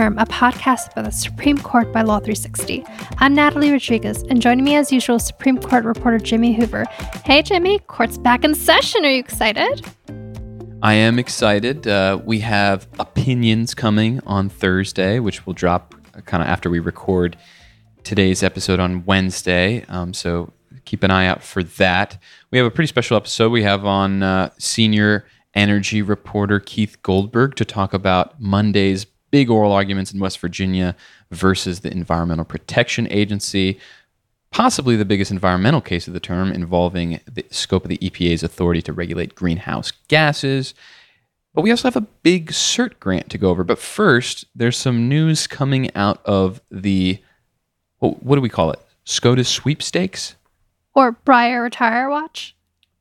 Term, a podcast about the Supreme Court by Law 360. I'm Natalie Rodriguez, and joining me as usual, Supreme Court reporter Jimmy Hoover. Hey, Jimmy, court's back in session. Are you excited? I am excited. Uh, we have opinions coming on Thursday, which will drop kind of after we record today's episode on Wednesday. Um, so keep an eye out for that. We have a pretty special episode. We have on uh, senior energy reporter Keith Goldberg to talk about Monday's big oral arguments in West Virginia versus the Environmental Protection Agency, possibly the biggest environmental case of the term involving the scope of the EPA's authority to regulate greenhouse gases. But we also have a big CERT grant to go over. But first, there's some news coming out of the, what do we call it? SCOTUS sweepstakes? Or Breyer Retire Watch?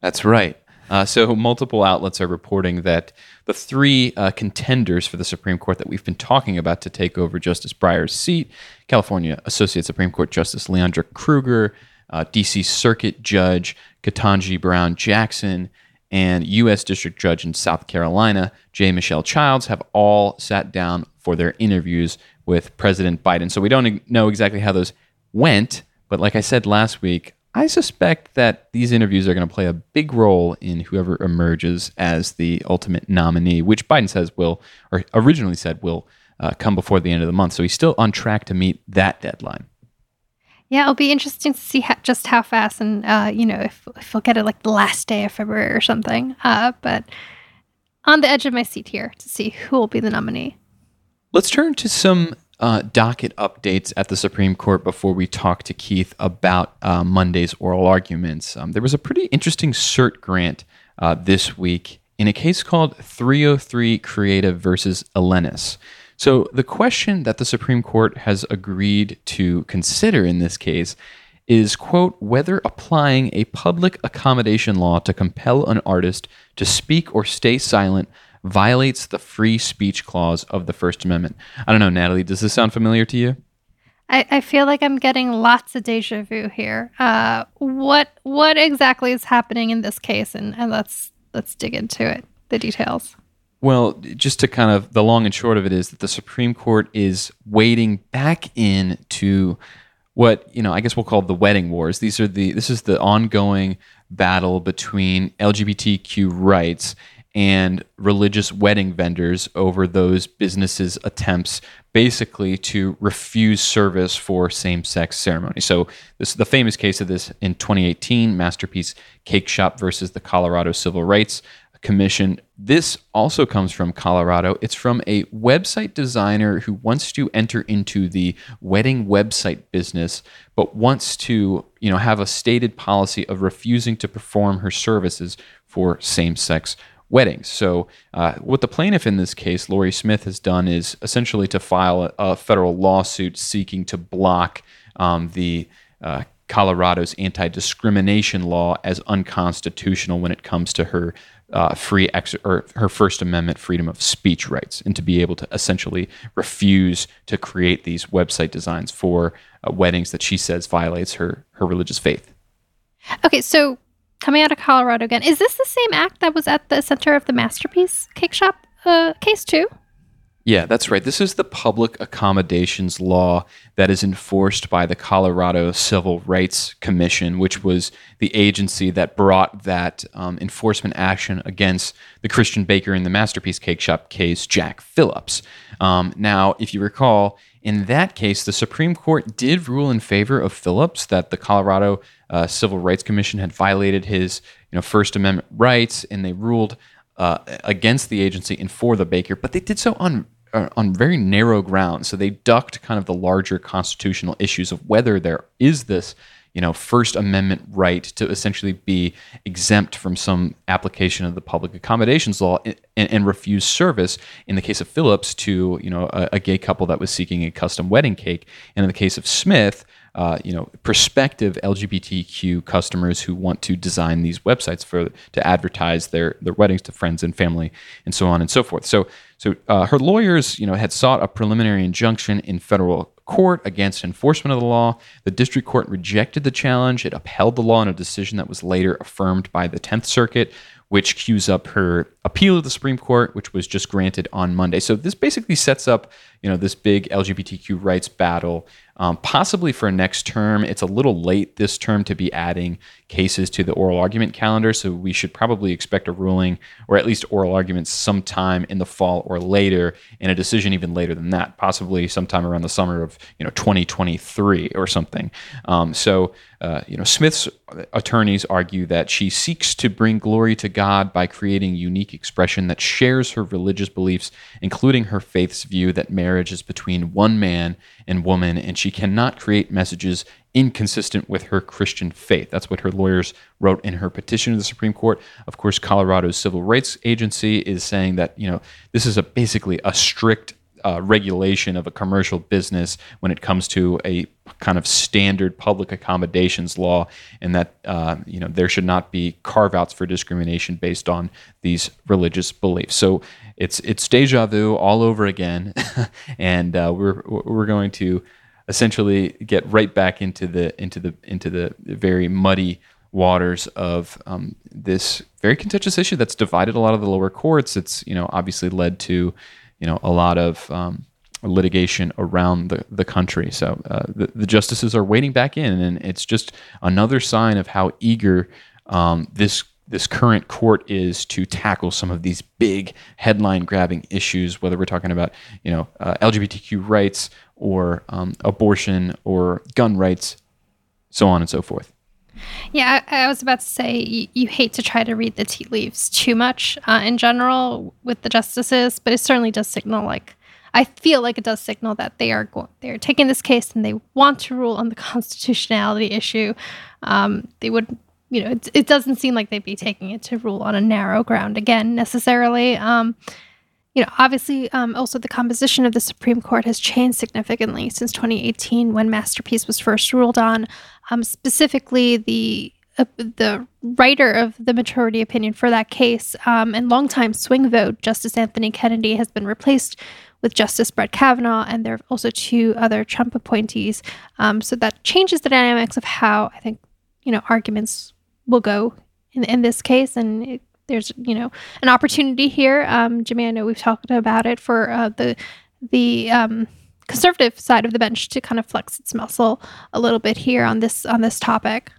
That's right. Uh, so, multiple outlets are reporting that the three uh, contenders for the Supreme Court that we've been talking about to take over Justice Breyer's seat California Associate Supreme Court Justice Leondra Kruger, uh, D.C. Circuit Judge Ketanji Brown Jackson, and U.S. District Judge in South Carolina, J. Michelle Childs, have all sat down for their interviews with President Biden. So, we don't know exactly how those went, but like I said last week, I suspect that these interviews are going to play a big role in whoever emerges as the ultimate nominee, which Biden says will, or originally said will, uh, come before the end of the month. So he's still on track to meet that deadline. Yeah, it'll be interesting to see how, just how fast, and uh, you know, if if we'll get it like the last day of February or something. Uh, but on the edge of my seat here to see who will be the nominee. Let's turn to some uh, docket updates at the Supreme Court before we talk to Keith about uh, Monday's oral arguments. Um, there was a pretty interesting cert grant uh, this week in a case called 303 Creative versus Elenis. So, the question that the Supreme Court has agreed to consider in this case is, quote, whether applying a public accommodation law to compel an artist to speak or stay silent violates the free speech clause of the First Amendment. I don't know, Natalie, does this sound familiar to you? I, I feel like I'm getting lots of deja vu here. Uh, what what exactly is happening in this case, and, and let's let's dig into it, the details. Well, just to kind of the long and short of it is that the Supreme Court is wading back in to what you know I guess we'll call the wedding wars. These are the this is the ongoing battle between LGBTQ rights and religious wedding vendors over those businesses' attempts basically to refuse service for same-sex ceremonies. So this is the famous case of this in 2018, Masterpiece Cake Shop versus the Colorado Civil Rights Commission. This also comes from Colorado. It's from a website designer who wants to enter into the wedding website business, but wants to, you know, have a stated policy of refusing to perform her services for same-sex weddings. So, uh, what the plaintiff in this case, Lori Smith, has done is essentially to file a, a federal lawsuit seeking to block um, the uh, Colorado's anti discrimination law as unconstitutional when it comes to her. Uh, free ex- or her First Amendment freedom of speech rights, and to be able to essentially refuse to create these website designs for uh, weddings that she says violates her her religious faith. Okay, so coming out of Colorado again. Is this the same act that was at the center of the Masterpiece Cake Shop uh, case too? Yeah, that's right. This is the public accommodations law that is enforced by the Colorado Civil Rights Commission, which was the agency that brought that um, enforcement action against the Christian baker in the Masterpiece Cake Shop case, Jack Phillips. Um, now, if you recall, in that case, the Supreme Court did rule in favor of Phillips that the Colorado uh, Civil Rights Commission had violated his you know, First Amendment rights, and they ruled uh, against the agency and for the baker, but they did so on uh, on very narrow grounds. So they ducked kind of the larger constitutional issues of whether there is this, you know, First Amendment right to essentially be exempt from some application of the public accommodations law and, and refuse service. In the case of Phillips, to you know a, a, gay couple that was seeking a custom wedding cake, and in the case of Smith. Uh, you know, prospective LGBTQ customers who want to design these websites for to advertise their their weddings to friends and family, and so on and so forth. So, so uh, her lawyers, you know, had sought a preliminary injunction in federal court against enforcement of the law. The district court rejected the challenge. It upheld the law in a decision that was later affirmed by the Tenth Circuit, which cues up her appeal to the Supreme Court, which was just granted on Monday. So this basically sets up, you know, this big LGBTQ rights battle um, possibly for next term. It's a little late this term to be adding cases to the oral argument calendar, so we should probably expect a ruling or at least oral arguments sometime in the fall or later, and a decision even later than that, possibly sometime around the summer of you know 2023 or something. Um, so uh, you know Smith's attorneys argue that she seeks to bring glory to God by creating unique expression that shares her religious beliefs, including her faith's view that marriage is between one man and woman, and she cannot create messages inconsistent with her Christian faith. That's what her lawyers wrote in her petition to the Supreme Court. Of course, Colorado's Civil Rights Agency is saying that you know this is a basically a strict uh, regulation of a commercial business when it comes to a kind of standard public accommodations law, and that uh, you know there should not be carve outs for discrimination based on these religious beliefs. So it's it's deja vu all over again, and uh, we're we're going to essentially get right back into the into the into the very muddy waters of um, this very contentious issue that's divided a lot of the lower courts. It's you know obviously led to you know a lot of um, litigation around the, the country. So uh, the, the justices are waiting back in, and it's just another sign of how eager um, this this current court is to tackle some of these big headline grabbing issues, whether we're talking about you know uh, LGBTQ rights or um, abortion or gun rights, so on and so forth. Yeah, I, I was about to say you, you, hate to try to read the tea leaves too much uh, in general with the justices, but it certainly does signal like I feel like it does signal that they are go- they're taking this case and they want to rule on the constitutionality issue. Um, they would you know, it, it doesn't seem like they'd be taking it to rule on a narrow ground again necessarily. Um, you know, obviously, um, also the composition of the Supreme Court has changed significantly since 2018 when Masterpiece was first ruled on. Um, specifically, the uh, the writer of the majority opinion for that case um, and longtime swing vote, Justice Anthony Kennedy, has been replaced with Justice Brett Kavanaugh, and there are also two other Trump appointees. Um, so that changes the dynamics of how I think you know arguments will go in, in this case. And it, there's, you know, an opportunity here. Um, Jimmy, I know we've talked about it for uh, the the um, conservative side of the bench to kind of flex its muscle a little bit here on this on this topic.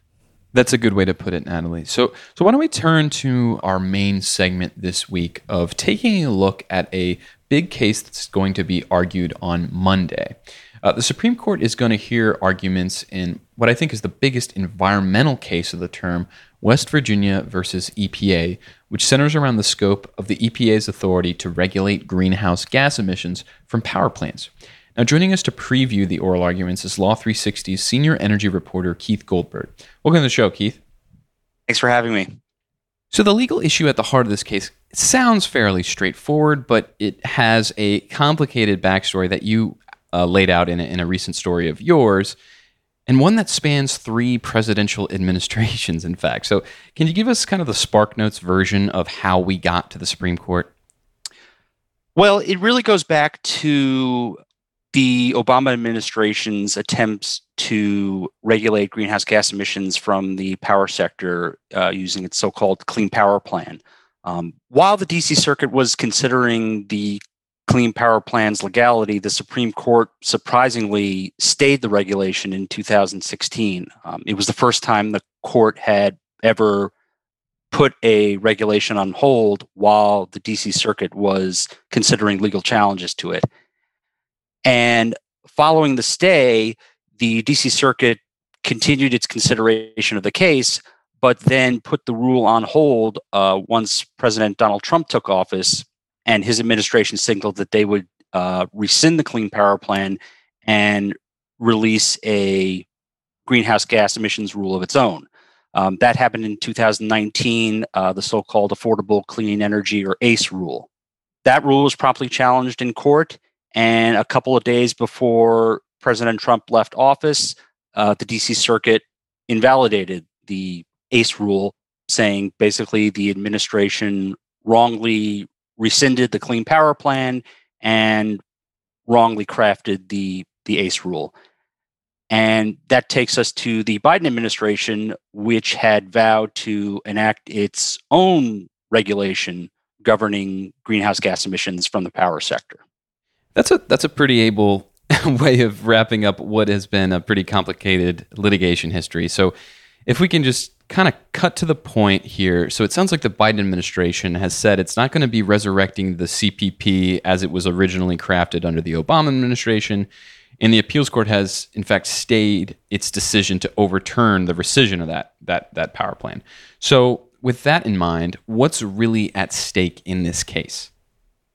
That's a good way to put it, Natalie. So, so why don't we turn to our main segment this week of taking a look at a big case that's going to be argued on Monday. Uh, the Supreme Court is going to hear arguments in what I think is the biggest environmental case of the term, West Virginia versus EPA, which centers around the scope of the EPA's authority to regulate greenhouse gas emissions from power plants. Now, joining us to preview the oral arguments is Law 360's senior energy reporter Keith Goldberg. Welcome to the show, Keith. Thanks for having me. So, the legal issue at the heart of this case sounds fairly straightforward, but it has a complicated backstory that you uh, laid out in a, in a recent story of yours, and one that spans three presidential administrations, in fact. So, can you give us kind of the Spark Notes version of how we got to the Supreme Court? Well, it really goes back to the Obama administration's attempts to regulate greenhouse gas emissions from the power sector uh, using its so called Clean Power Plan. Um, while the DC Circuit was considering the Clean Power Plan's legality, the Supreme Court surprisingly stayed the regulation in 2016. Um, it was the first time the court had ever put a regulation on hold while the DC Circuit was considering legal challenges to it. And following the stay, the DC Circuit continued its consideration of the case, but then put the rule on hold uh, once President Donald Trump took office and his administration signaled that they would uh, rescind the Clean Power Plan and release a greenhouse gas emissions rule of its own. Um, that happened in 2019, uh, the so called Affordable Clean Energy or ACE rule. That rule was promptly challenged in court, and a couple of days before President Trump left office, uh, the DC Circuit invalidated the ACE rule, saying basically the administration wrongly rescinded the Clean Power Plan and wrongly crafted the the ACE rule. And that takes us to the Biden administration, which had vowed to enact its own regulation governing greenhouse gas emissions from the power sector. That's a that's a pretty able way of wrapping up what has been a pretty complicated litigation history. So, if we can just kind of cut to the point here. So, it sounds like the Biden administration has said it's not going to be resurrecting the CPP as it was originally crafted under the Obama administration. And the appeals court has, in fact, stayed its decision to overturn the rescission of that that that power plan. So, with that in mind, what's really at stake in this case?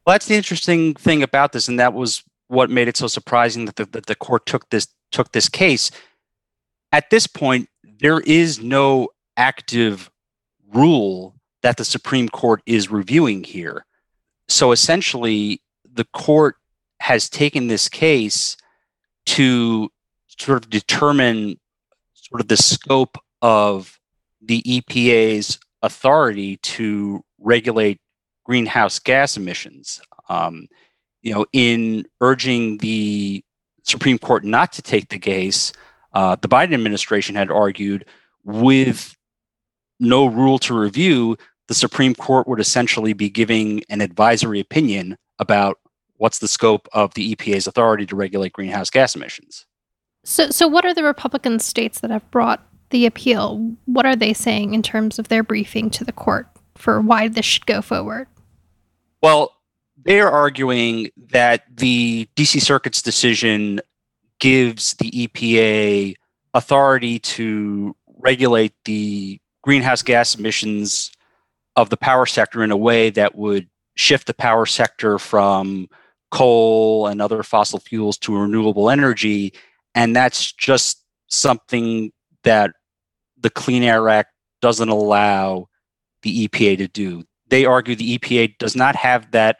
Well, that's the interesting thing about this, and that was what made it so surprising that the, that the court took this took this case. At this point, there is no active rule that the Supreme Court is reviewing here. So essentially, the court has taken this case to sort of determine sort of the scope of the EPA's authority to regulate greenhouse gas emissions. Um, you know, in urging the Supreme Court not to take the case, uh, the Biden administration had argued with no rule to review, the Supreme Court would essentially be giving an advisory opinion about what's the scope of the EPA's authority to regulate greenhouse gas emissions. So, so what are the Republican states that have brought the appeal? What are they saying in terms of their briefing to the court for why this should go forward? Well, they're arguing that the DC Circuit's decision gives the EPA authority to regulate the greenhouse gas emissions of the power sector in a way that would shift the power sector from coal and other fossil fuels to renewable energy. And that's just something that the Clean Air Act doesn't allow the EPA to do. They argue the EPA does not have that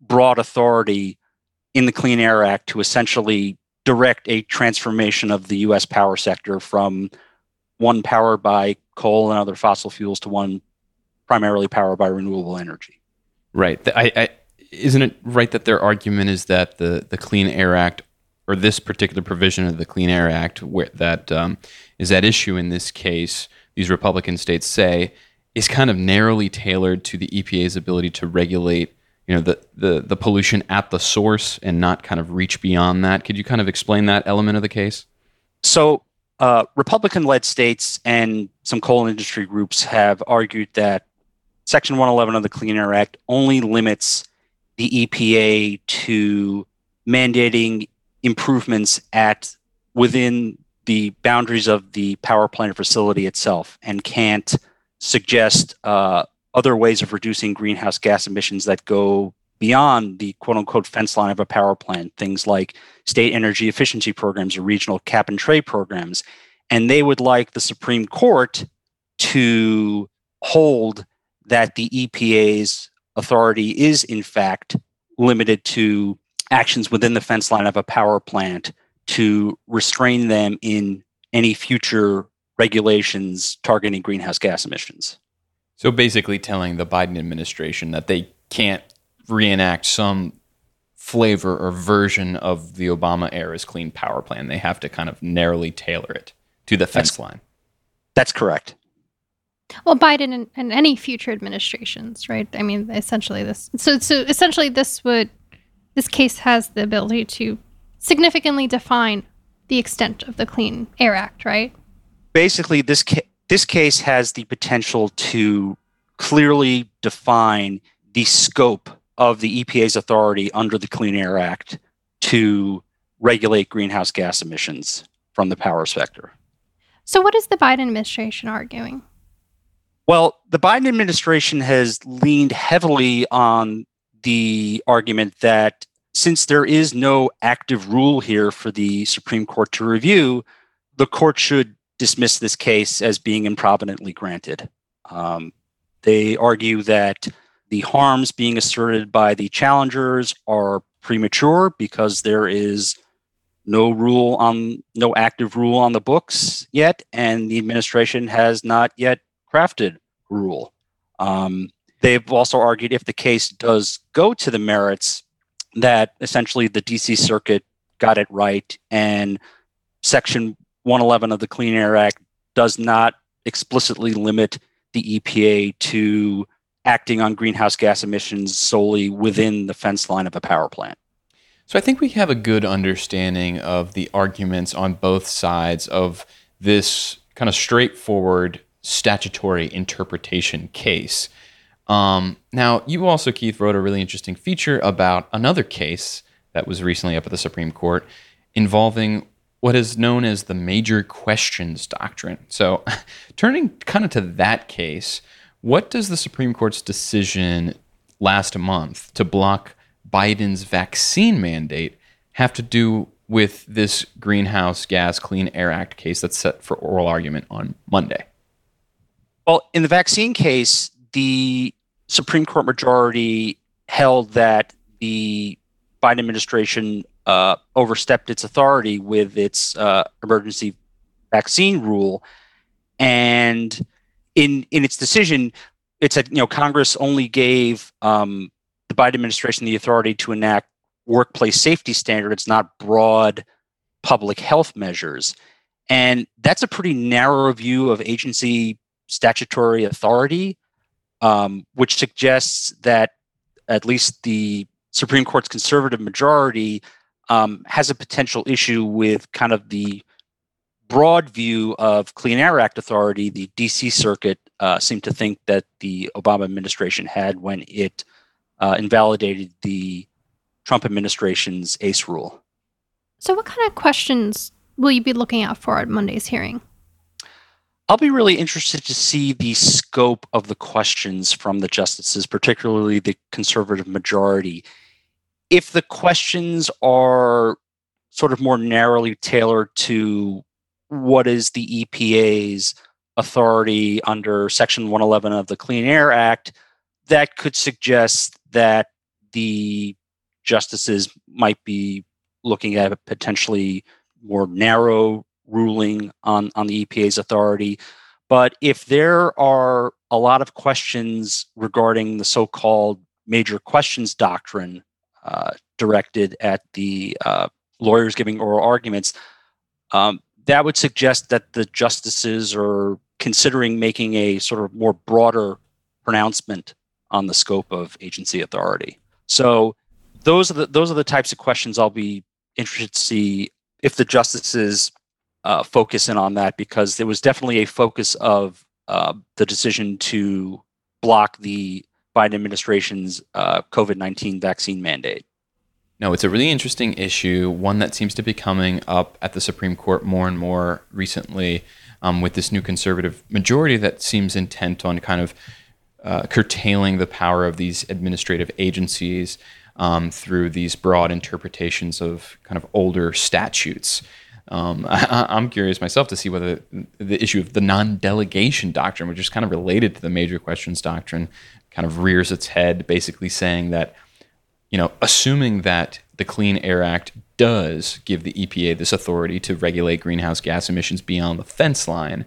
broad authority in the Clean Air Act to essentially direct a transformation of the US power sector from one powered by coal and other fossil fuels to one primarily powered by renewable energy. Right. I, I, isn't it right that their argument is that the, the Clean Air Act or this particular provision of the Clean Air Act where, that um, is at issue in this case, these Republican states say, is kind of narrowly tailored to the EPA's ability to regulate you know the, the the pollution at the source and not kind of reach beyond that. Could you kind of explain that element of the case? So uh, republican-led states and some coal industry groups have argued that section 111 of the clean air act only limits the epa to mandating improvements at within the boundaries of the power plant facility itself and can't suggest uh, other ways of reducing greenhouse gas emissions that go beyond the quote unquote fence line of a power plant, things like state energy efficiency programs or regional cap and trade programs. And they would like the Supreme Court to hold that the EPA's authority is, in fact, limited to actions within the fence line of a power plant to restrain them in any future regulations targeting greenhouse gas emissions. So basically, telling the Biden administration that they can't reenact some flavor or version of the Obama era's clean power plan. They have to kind of narrowly tailor it to the fence that's, line. That's correct. Well, Biden and, and, any future administrations, right? I mean, essentially this. So, so essentially, this would this case has the ability to significantly define the extent of the Clean Air Act, right? Basically, this ca- this case has the potential to clearly define the scope of the EPA's authority under the Clean Air Act to regulate greenhouse gas emissions from the power sector. So, what is the Biden administration arguing? Well, the Biden administration has leaned heavily on the argument that since there is no active rule here for the Supreme Court to review, the court should dismiss this case as being improvidently granted. Um, they argue that the harms being asserted by the challengers are premature because there is no rule on no active rule on the books yet, and the administration has not yet crafted rule. Um, they've also argued if the case does go to the merits, that essentially the DC Circuit got it right and Section 111 of the Clean Air Act does not explicitly limit the EPA to acting on greenhouse gas emissions solely within the fence line of a power plant. So I think we have a good understanding of the arguments on both sides of this kind of straightforward statutory interpretation case. Um, now, you also, Keith, wrote a really interesting feature about another case that was recently up at the Supreme Court involving what is known as the major questions doctrine. So, turning kind of to that case, what does the Supreme Court's decision last month to block Biden's vaccine mandate have to do with this Greenhouse Gas Clean Air Act case that's set for oral argument on Monday? Well, in the vaccine case, the Supreme Court majority held that the Biden administration uh, overstepped its authority with its uh, emergency vaccine rule, and in in its decision, it said you know Congress only gave um, the Biden administration the authority to enact workplace safety standards, not broad public health measures, and that's a pretty narrow view of agency statutory authority, um, which suggests that at least the Supreme Court's conservative majority um, has a potential issue with kind of the broad view of Clean Air Act authority the DC Circuit uh, seemed to think that the Obama administration had when it uh, invalidated the Trump administration's ACE rule. So, what kind of questions will you be looking out for at Monday's hearing? I'll be really interested to see the scope of the questions from the justices, particularly the conservative majority. If the questions are sort of more narrowly tailored to what is the EPA's authority under Section 111 of the Clean Air Act, that could suggest that the justices might be looking at a potentially more narrow ruling on, on the EPA's authority. But if there are a lot of questions regarding the so called major questions doctrine uh, directed at the uh, lawyers giving oral arguments, um, that would suggest that the justices are considering making a sort of more broader pronouncement on the scope of agency authority. So those are the those are the types of questions I'll be interested to see if the justices uh, focus in on that because there was definitely a focus of uh, the decision to block the Biden administration's uh, COVID nineteen vaccine mandate. No, it's a really interesting issue, one that seems to be coming up at the Supreme Court more and more recently um, with this new conservative majority that seems intent on kind of uh, curtailing the power of these administrative agencies um, through these broad interpretations of kind of older statutes. Um, I, am curious myself to see whether the issue of the non delegation doctrine, which is kind of related to the major questions doctrine, kind of rears its head, basically saying that you know, assuming that the Clean Air Act does give the EPA this authority to regulate greenhouse gas emissions beyond the fence line,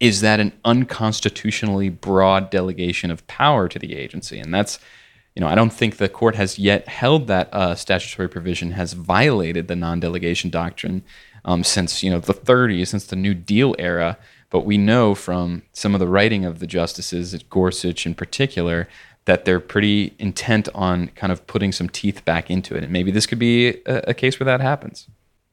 is that an unconstitutionally broad delegation of power to the agency? And that's, you know, I don't think the court has yet held that uh, statutory provision has violated the non-delegation doctrine um, since you know the 30s, since the New Deal era. But we know from some of the writing of the justices, Gorsuch in particular, that they're pretty intent on kind of putting some teeth back into it. And maybe this could be a, a case where that happens.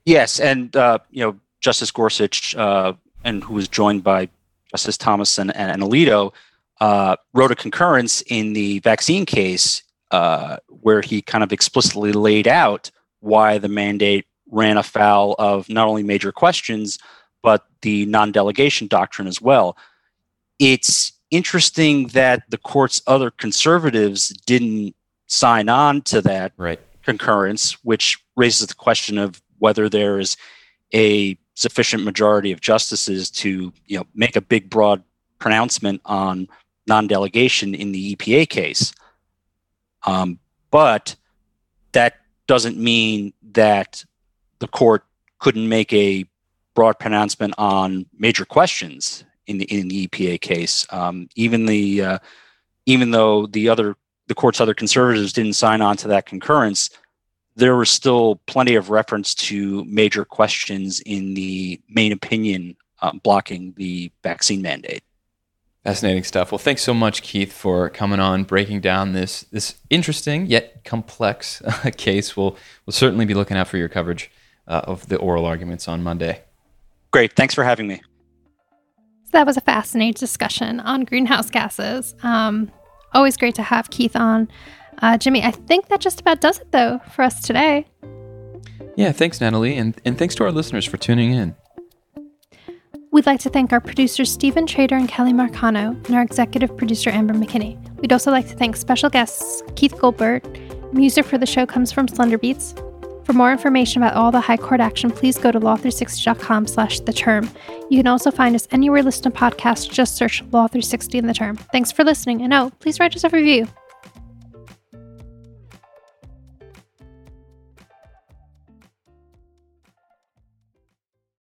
Yes, and uh, you know Justice Gorsuch, uh, and who was joined by Justice Thomas and, and Alito, uh, wrote a concurrence in the vaccine case uh, where he kind of explicitly laid out why the mandate ran afoul of not only major questions but the non-delegation doctrine as well. It's interesting that the court's other conservatives didn't sign on to that right. concurrence, which raises the question of whether there is a sufficient majority of justices to you know make a big broad pronouncement on non-delegation in the EPA case. Um, but that doesn't mean that the court couldn't make a broad pronouncement on major questions in the in the EPA case. Um, even the uh, even though the other the court's other conservatives didn't sign on to that concurrence, there was still plenty of reference to major questions in the main opinion um, blocking the vaccine mandate. Fascinating stuff. Well, thanks so much, Keith, for coming on, breaking down this this interesting yet complex uh, case. We'll we'll certainly be looking out for your coverage uh, of the oral arguments on Monday. Great. Thanks for having me. So that was a fascinating discussion on greenhouse gases. Um, always great to have Keith on. Uh, Jimmy, I think that just about does it, though, for us today. Yeah, thanks, Natalie, and, and thanks to our listeners for tuning in. We'd like to thank our producers Stephen Trader and Kelly Marcano, and our executive producer Amber McKinney. We'd also like to thank special guests Keith Goldberg. Music for the show comes from Slender Beats. For more information about all the high court action, please go to law360.com slash the term. You can also find us anywhere listed on podcasts. Just search Law 360 in the term. Thanks for listening, and oh, please write us a review.